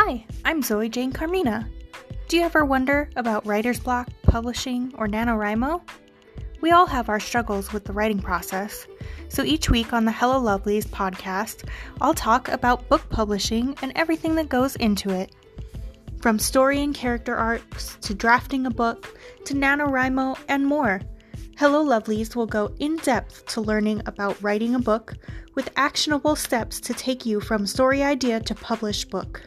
Hi, I'm Zoe Jane Carmina. Do you ever wonder about writer's block, publishing, or NaNoWriMo? We all have our struggles with the writing process, so each week on the Hello Lovelies podcast, I'll talk about book publishing and everything that goes into it. From story and character arcs, to drafting a book, to NaNoWriMo, and more. Hello Lovelies will go in depth to learning about writing a book with actionable steps to take you from story idea to published book.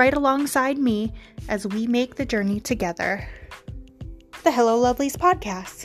Right alongside me as we make the journey together. The Hello Lovelies podcast.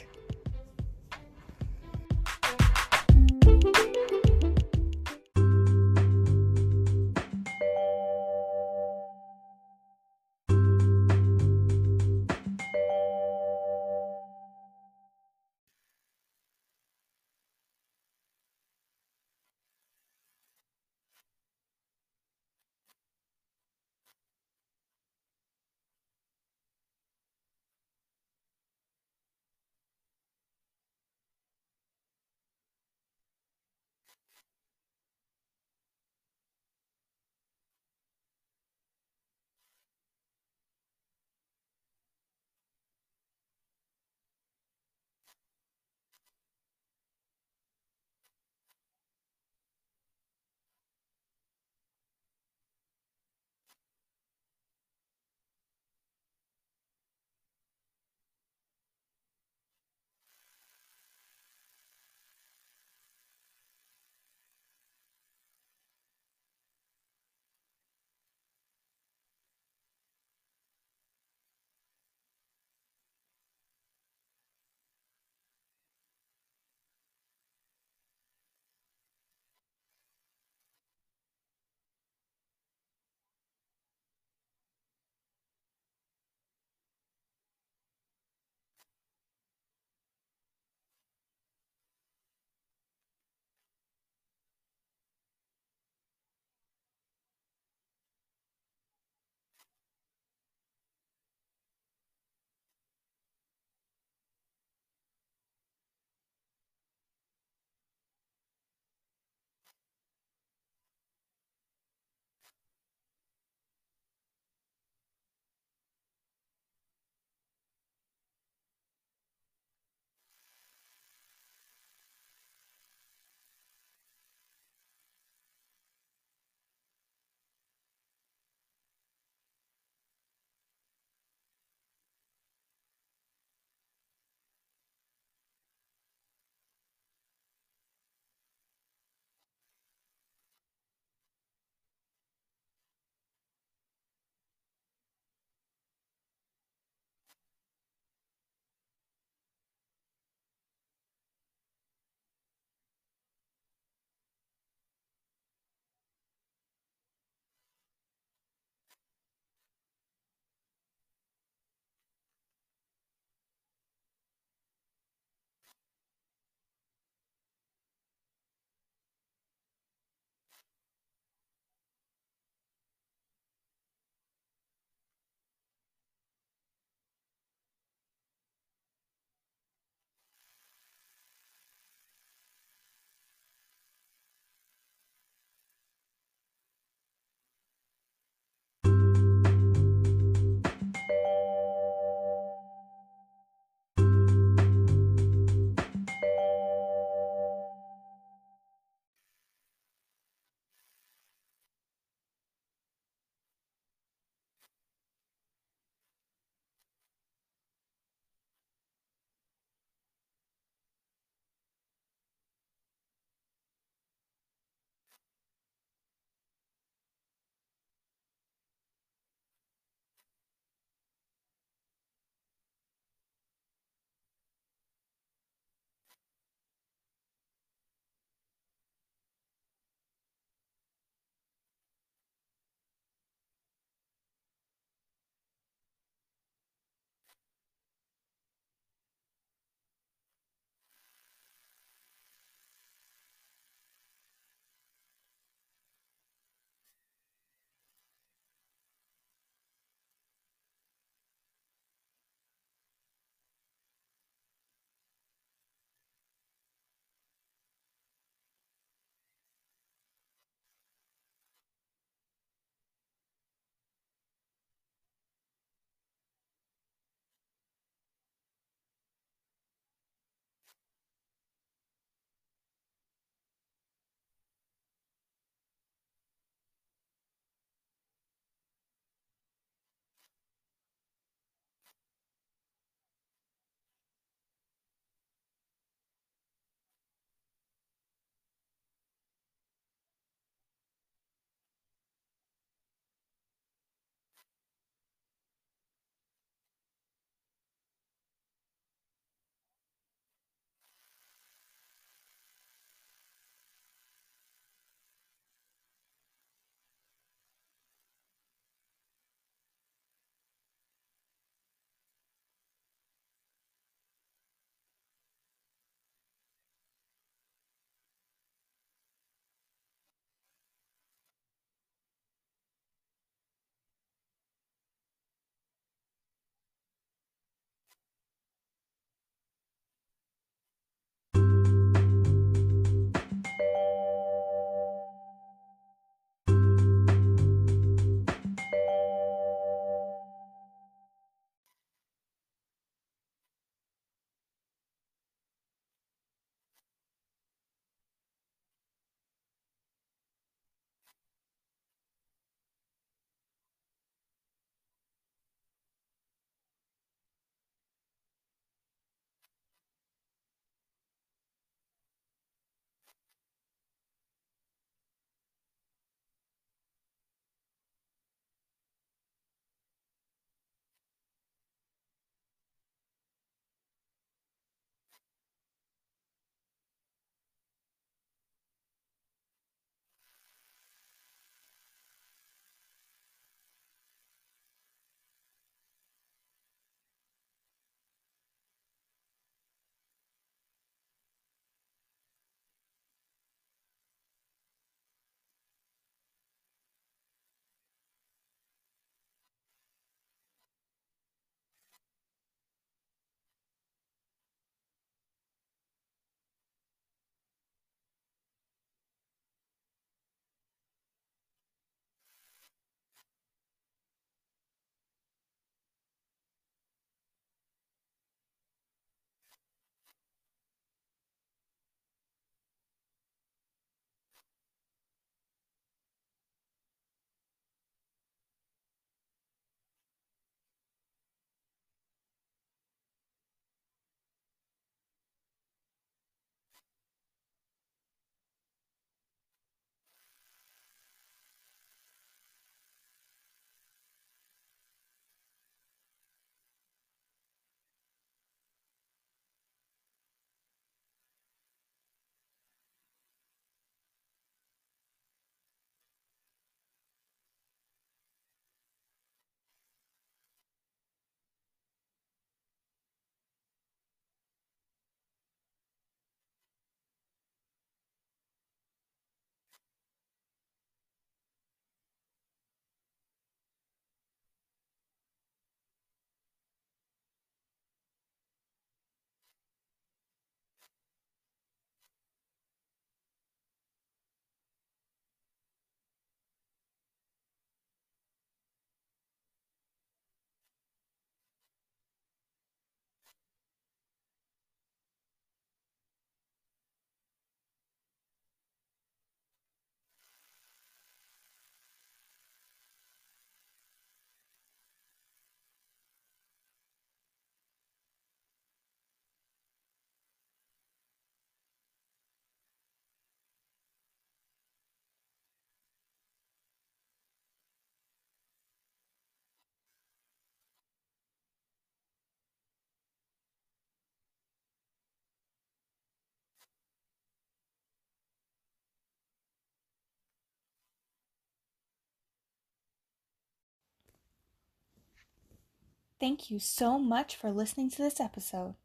Thank you so much for listening to this episode.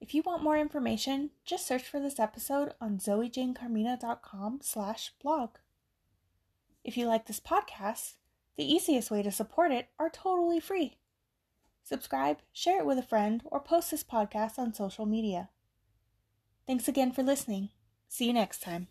If you want more information, just search for this episode on zoejanecarmina.com slash blog. If you like this podcast, the easiest way to support it are totally free. Subscribe, share it with a friend, or post this podcast on social media. Thanks again for listening. See you next time.